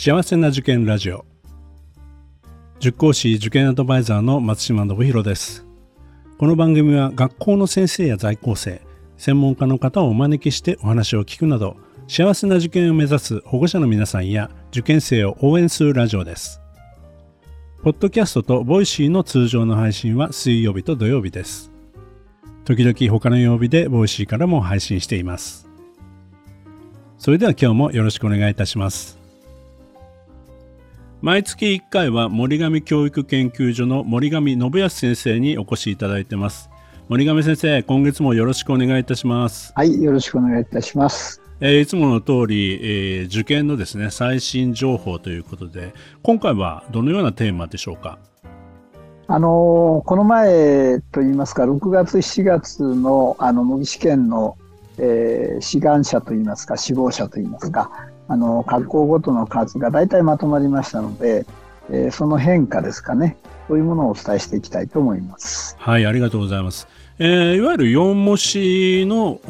幸せな受験ラジオ。塾講師受験アドバイザーの松島信弘です。この番組は学校の先生や在校生専門家の方をお招きしてお話を聞くなど幸せな受験を目指す保護者の皆さんや受験生を応援するラジオです。ポッドキャストとボイシーの通常の配信は水曜日と土曜日です。時々他の曜日でボイシーからも配信しています。それでは今日もよろしくお願いいたします。毎月1回は森上教育研究所の森上信康先生にお越しいただいてます。森上先生、今月もよろしくお願いいたします。はい、よろしくお願いいたします。えー、いつもの通り、えー、受験のですね最新情報ということで、今回はどのようなテーマでしょうか？あのー、この前といいますか、6月、7月のあの模擬試験のえー、志願者といいますか死亡者といいますかあの学校ごとの数が大体まとまりましたので、えー、その変化ですかねそういうものをお伝えしていきたいと思います。はいありがとうございます。えー、いわゆる4模試の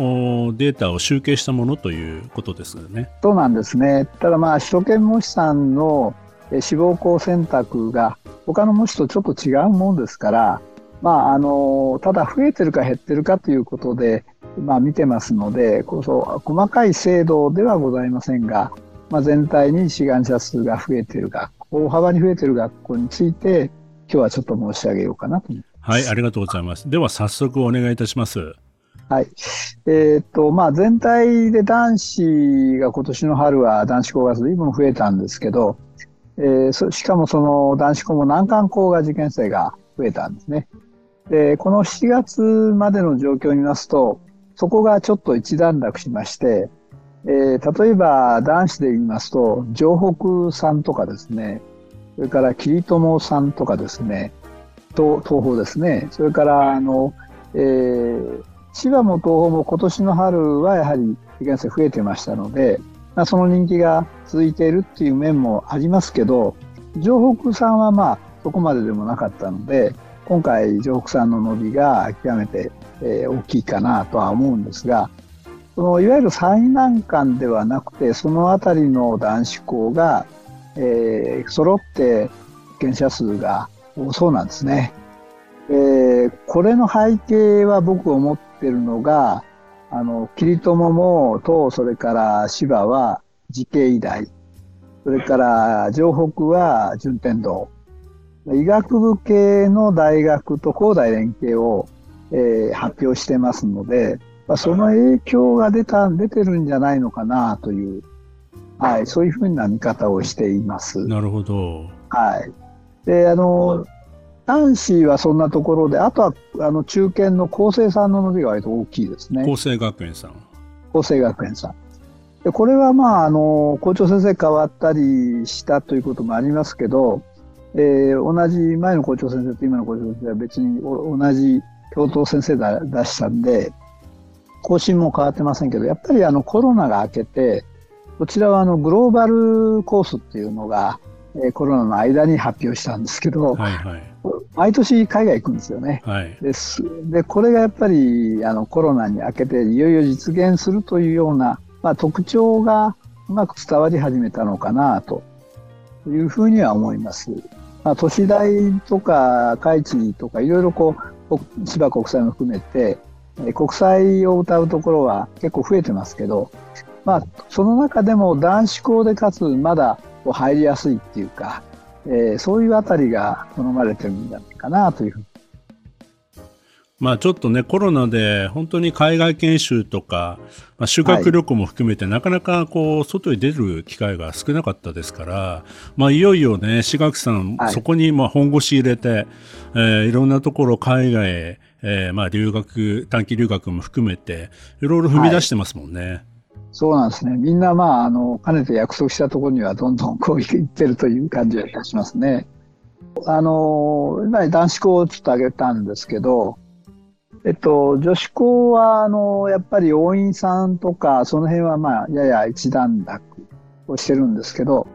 データを集計したものということですよね。そうなんですね。ただまあ首都圏模試さんの志望校選択が他の模試とちょっと違うもんですから、まあ、あのただ増えてるか減ってるかということでまあ、見てますのでこそ細かい制度ではございませんが、まあ、全体に志願者数が増えている学校大幅に増えている学校について今日はちょっと申し上げようかなと思います。はい、ありがとうございます。では早速お願いいたします。はい。えー、っと、まあ、全体で男子が今年の春は男子校が随分増えたんですけど、えー、しかもその男子校も難関校が受験生が増えたんですね。で、この7月までの状況を見ますと、そこがちょっと一段落しまして、えー、例えば男子で言いますと、城北さんとかですね、それから桐友さんとかですね、東東方ですね、それからあの、えー、千葉も東方も今年の春はやはり受験生増えてましたので、まあ、その人気が続いているっていう面もありますけど、城北さんはまあそこまででもなかったので、今回城北さんの伸びが極めてえー、大きいかなとは思うんですが、そのいわゆる最難関ではなくて、その辺りの男子校が、えー、揃って受験者数が多そうなんですね。えー、これの背景は僕思ってるのが、あの、キリトモもと、それから芝は慈恵医大、それから城北は順天堂、医学部系の大学と高大連携をえー、発表してますので、まあ、その影響が出た出てるんじゃないのかなという、はい、そういうふうな見方をしています。なるほど。はい。で、あの、男子はそんなところで、あとはあの中堅の厚生さんの伸びが割と大きいですね。厚生学園さん。厚生学園さん。でこれはまあ、あの、校長先生変わったりしたということもありますけど、えー、同じ前の校長先生と今の校長先生は別に同じ教頭先生が出したんで、方針も変わってませんけど、やっぱりあのコロナが明けて、こちらはあのグローバルコースっていうのが、えー、コロナの間に発表したんですけど、はいはい、毎年海外行くんですよね。はい、ですでこれがやっぱりあのコロナに明けていよいよ実現するというような、まあ、特徴がうまく伝わり始めたのかなというふうには思います。まあ、都市大とか海地とかいろいろこう千葉国際も含めて、国際を歌うところは結構増えてますけど、まあ、その中でも男子校でかつまだ入りやすいっていうか、えー、そういうあたりが好まれてるんじゃないかなというふうにまあちょっとね、コロナで本当に海外研修とか、まあ、修学旅行も含めて、なかなかこう、外に出る機会が少なかったですから、まあいよいよね、志学さん、そこにまあ本腰入れて、えー、いろんなところ海外へ、えー、まあ留学、短期留学も含めて、いろいろ踏み出してますもんね。はい、そうなんですね。みんなまあ、あの、かねて約束したところにはどんどんこう行ってるという感じがいたしますね。あの、今男子校をちょっと挙げたんですけど、えっと、女子校は、あの、やっぱり応員さんとか、その辺はまあ、やや一段落をしてるんですけど、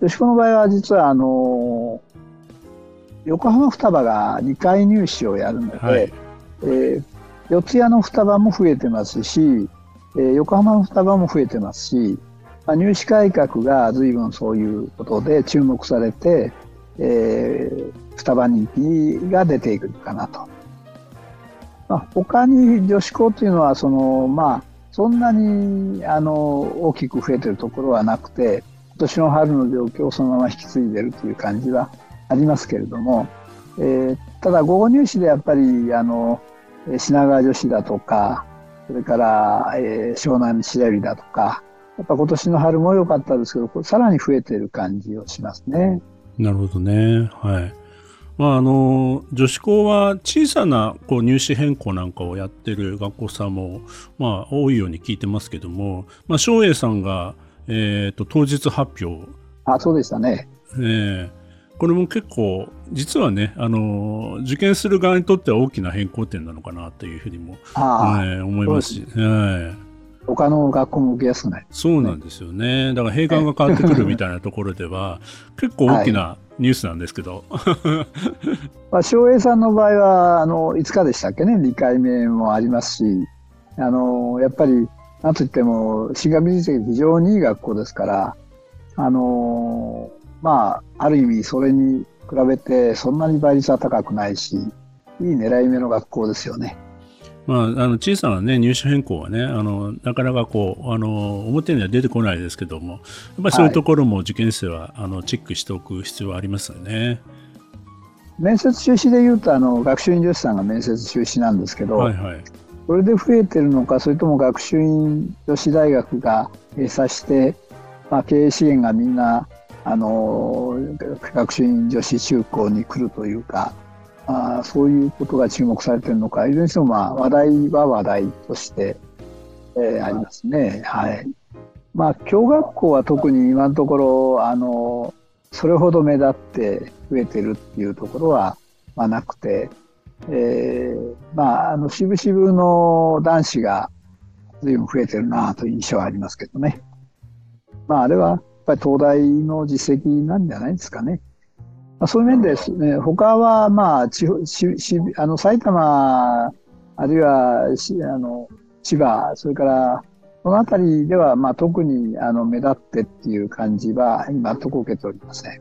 女子校の場合は実は、あの、横浜双葉が2回入試をやるので、はい、えー、四谷の双葉も増えてますし、えー、横浜の双葉も増えてますし、まあ、入試改革が随分そういうことで注目されて、えー、双葉人気が出ていくかなと。まあ、他に女子校というのはその、まあ、そんなにあの大きく増えているところはなくて今年の春の状況をそのまま引き継いでいるという感じはありますけれども、えー、ただ午後入試でやっぱりあの品川女子だとかそれから、えー、湘南白百合だとかやっぱ今年の春も良かったですけどさらに増えている感じをしますね。なるほどね。はい。まあ、あの女子校は小さなこう入試変更なんかをやってる学校さんも、まあ、多いように聞いてますけども、まあ、翔英さんが、えーと、当日発表。あそうでしたね、えー、これも結構実はねあの受験する側にとっては大きな変更点なのかなというふうにも、えー、思いますし。はい他の学校も受けやすくない、そうなんですよね。だから閉館が変わってくるみたいなところでは、結構大きなニュースなんですけど。まあ、翔平さんの場合は、あの、5日でしたっけね、2回目もありますし、あの、やっぱり、なんといっても、進学実績非常にいい学校ですから、あの、まあ、ある意味、それに比べて、そんなに倍率は高くないし、いい狙い目の学校ですよね。まあ、あの小さな、ね、入手変更はねあのなかなかこうあの表には出てこないですけどもやっぱりそういうところも受験生は、はい、あのチェックしておく必要はありますよね。面接中止でいうとあの学習院女子さんが面接中止なんですけど、はいはい、これで増えてるのかそれとも学習院女子大学が閉鎖して、まあ、経営資源がみんなあの学習院女子中高に来るというかあそういうことが注目されてるのかいずれにしても、まあ、話題は話題として、えー、ありますね。はいまあ、教学校は特に今のところあのそれほど目立って増えてるっていうところは、まあ、なくて、えー、まああの渋々の男子が随分増えてるなという印象はありますけどね。まあ、あれはやっぱり東大の実績なんじゃないですかね。まあ、そういう面ですね、他はまあ地方ししあの埼玉、あるいはしあの千葉、それからこの辺りではまあ特にあの目立ってっていう感じは今のところ受けておりません。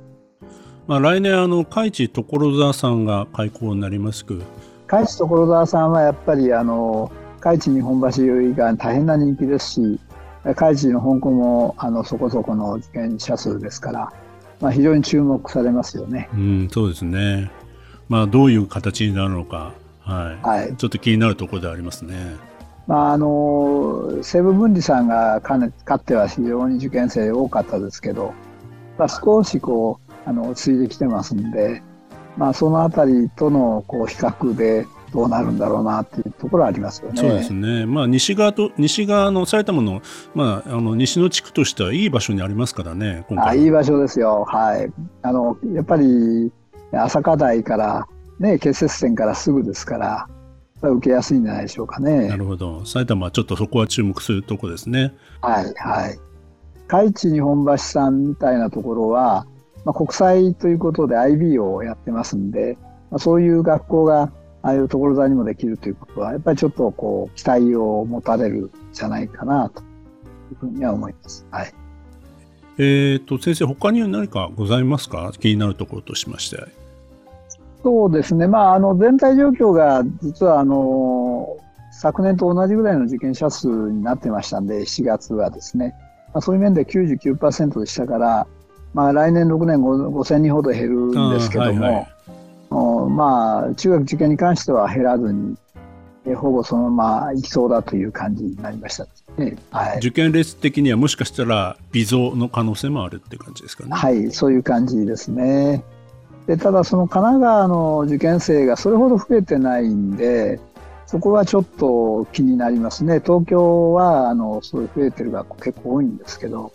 まあ、来年あの、海地所沢さんが開校になりますく海地所沢さんはやっぱりあの海地日本橋以外大変な人気ですし、海地の香港もあのそこそこの受験者数ですから。まあ、非常に注目されますよね。うん、そうですね。まあ、どういう形になるのか、はい、はい、ちょっと気になるところでありますね。まあ、あの西武分離さんがかねかっては非常に受験生多かったですけど、まあ、少しこうあの落ち着いてきてますんで、まあ、そのあたりとのこう比較でどうなるんだろうなっていうところはありますよね。そうですね。まあ西側と西側の埼玉のまああの西の地区としてはいい場所にありますからね。あいい場所ですよ。はい。あのやっぱり朝霞台からね結節点からすぐですから。受けやすいんじゃないでしょうかね。なるほど。埼玉はちょっとそこは注目するとこですね。はいはい。海地日本橋さんみたいなところは、まあ、国際ということで IB をやってますんで、まあ、そういう学校がああいう所沢にもできるということは、やっぱりちょっとこう、期待を持たれるんじゃないかなというふうには思います。はい。えっ、ー、と、先生、他に何かございますか？気になるところとしまして。そうですね。まあ、あの、全体状況が、実は、あの、昨年と同じぐらいの受験者数になってましたんで、7月はですね。まあ、そういう面で99%でしたから、まあ、来年6年5000人ほど減るんですけども、はいはいまあ、中学受験に関しては減らずに、えほぼそのままいきそうだという感じになりましたね、はい、受験列的にはもしかしたら微増の可能性もあるって感じですかね。はい、そういう感じですね。でただ、その神奈川の受験生がそれほど増えてないんで、そこはちょっと気になりますね。東京はあのそういう増えてる学校結構多いんですけど、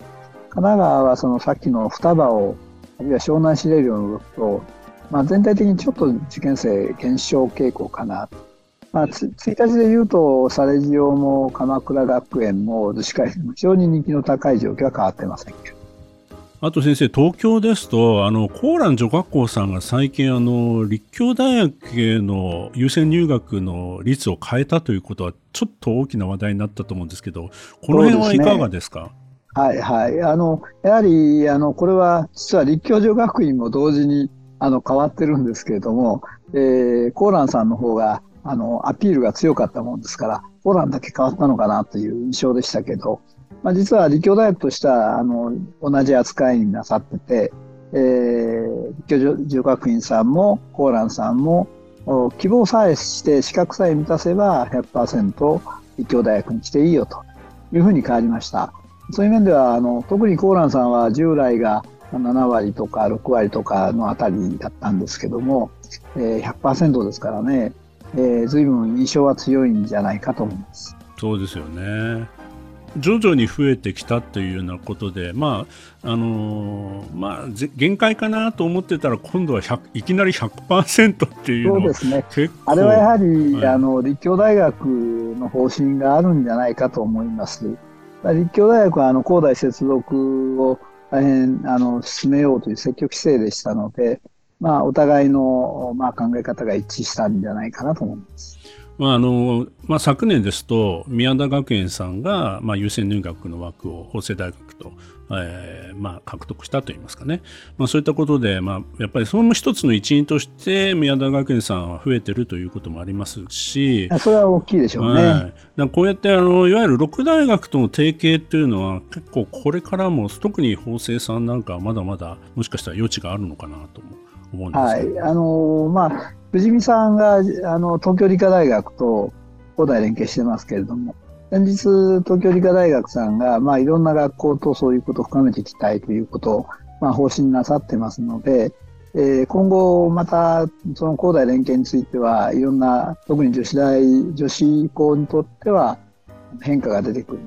神奈川はそのさっきの双葉を、あるいは湘南市レーをとまあ、全体的にちょっと受験生減少傾向かな。まあ、1日でいうと、サレジオも鎌倉学園も逗子会も非常に人気の高い状況は変わってませんけど。あと先生、東京ですと、あの、コーラン女学校さんが最近、あの、立教大学への優先入学の率を変えたということは、ちょっと大きな話題になったと思うんですけど、この辺はいかがですか？はいはい。あのやはりあのこれは実は立教女学院も同時にあの変わってるんですけれども、えー、コーランさんの方があのアピールが強かったもんですからコーランだけ変わったのかなという印象でしたけど、まあ、実は立教大学としてはあの同じ扱いになさってて、えー、立教女学院さんもコーランさんも希望さえして資格さえ満たせば100%立教大学に来ていいよというふうに変わりました。そういう面ではあの特にコーランさんは従来が7割とか6割とかのあたりだったんですけども、えー、100%ですからね、えー、随分印象は強いんじゃないかと思います。そうですよね徐々に増えてきたというようなことで、まああのー、まあ、限界かなと思ってたら今度はいきなり100%っていうのそうですねあれはやはり、はい、あの立教大学の方針があるんじゃないかと思います。立教大学はあの高大接続を大変あの進めようという積極姿勢でしたので、まあ、お互いの、まあ、考え方が一致したんじゃないかなと思います。まああのまあ、昨年ですと宮田学園さんが、まあ、優先入学の枠を法政大学と、えーまあ、獲得したといいますかね、まあ、そういったことで、まあ、やっぱりその一つの一因として宮田学園さんは増えてるということもありますし。それは大きいでしょうね、はい、こうやってあのいわゆる六大学との提携というのは結構これからも特に法政さんなんかはまだまだもしかしたら余地があるのかなと思うんですけど、はい。あのまあ藤見さんがあの東京理科大学と高大連携してますけれども、先日東京理科大学さんが、まあ、いろんな学校とそういうことを深めていきたいということを、まあ、方針なさってますので、えー、今後またその高大連携についてはいろんな特に女子大女子校にとっては変化が出てくる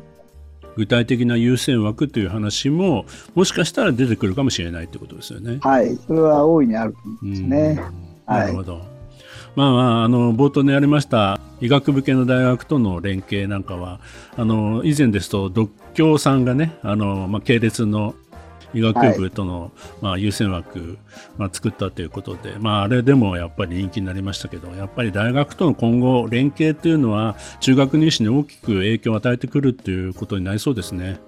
具体的な優先枠という話ももしかしたら出てくるかもしれないということですよね。はいそれは大いにあると思いますね。なるほど、はいまあまあ、あの冒頭にありました医学部系の大学との連携なんかはあの以前ですと独協さんがねあの、まあ、系列の医学部との、はい、まあ、優先枠、まあ、作ったということで、まあ、あれでもやっぱり人気になりましたけどやっぱり大学との今後連携というのは中学入試に大きく影響を与えてくるということになりそうですね。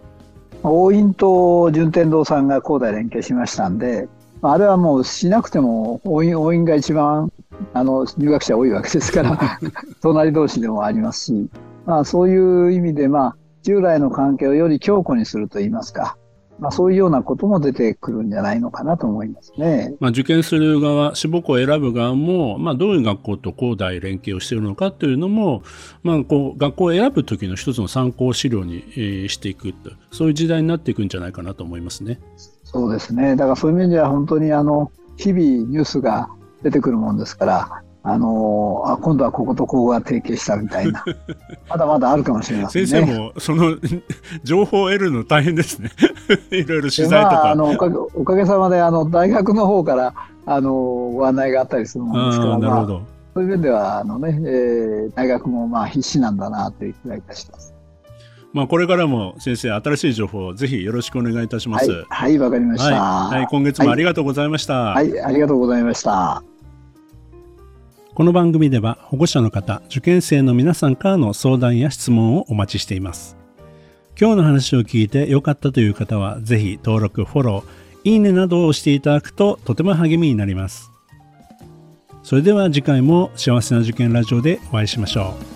応院と順天堂さんが高大連携しましたんで、あれはもうしなくても応院応院が一番あの入学者多いわけですから 隣同士でもありますし、まあ、そういう意味で、まあ、従来の関係をより強固にするといいますか、まあ、そういうようなことも出てくるんじゃないのかなと思いますね。まあ、受験する側、志望校を選ぶ側も、まあ、どういう学校と高大連携をしているのかというのも、まあ、こう学校を選ぶときの一つの参考資料に、えー、していくと、そういう時代になっていくんじゃないかなと思いますね。そうですね。だからそういう面では本当にあの日々ニュースが出てくるもんですから、あのー、あ今度はこことここが提携したみたいな、まだまだあるかもしれませんね。先生もその 情報を得るの大変ですね。いろいろ取材とか。まあ、あのおかげおかげさまであの大学の方からあのご案内があったりするもんですから、まあ、そういう面ではあのね、えー、大学もまあ必死なんだなという気がいたします。まあ、これからも先生、新しい情報をぜひよろしくお願いいたします。はい、わ、はい、かりました、はい、はい。今月もありがとうございました、はい。はい、ありがとうございました。この番組では保護者の方、受験生の皆さんからの相談や質問をお待ちしています。今日の話を聞いて良かったという方は、ぜひ登録、フォロー、いいねなどを押していただくととても励みになります。それでは次回も幸せな受験ラジオでお会いしましょう。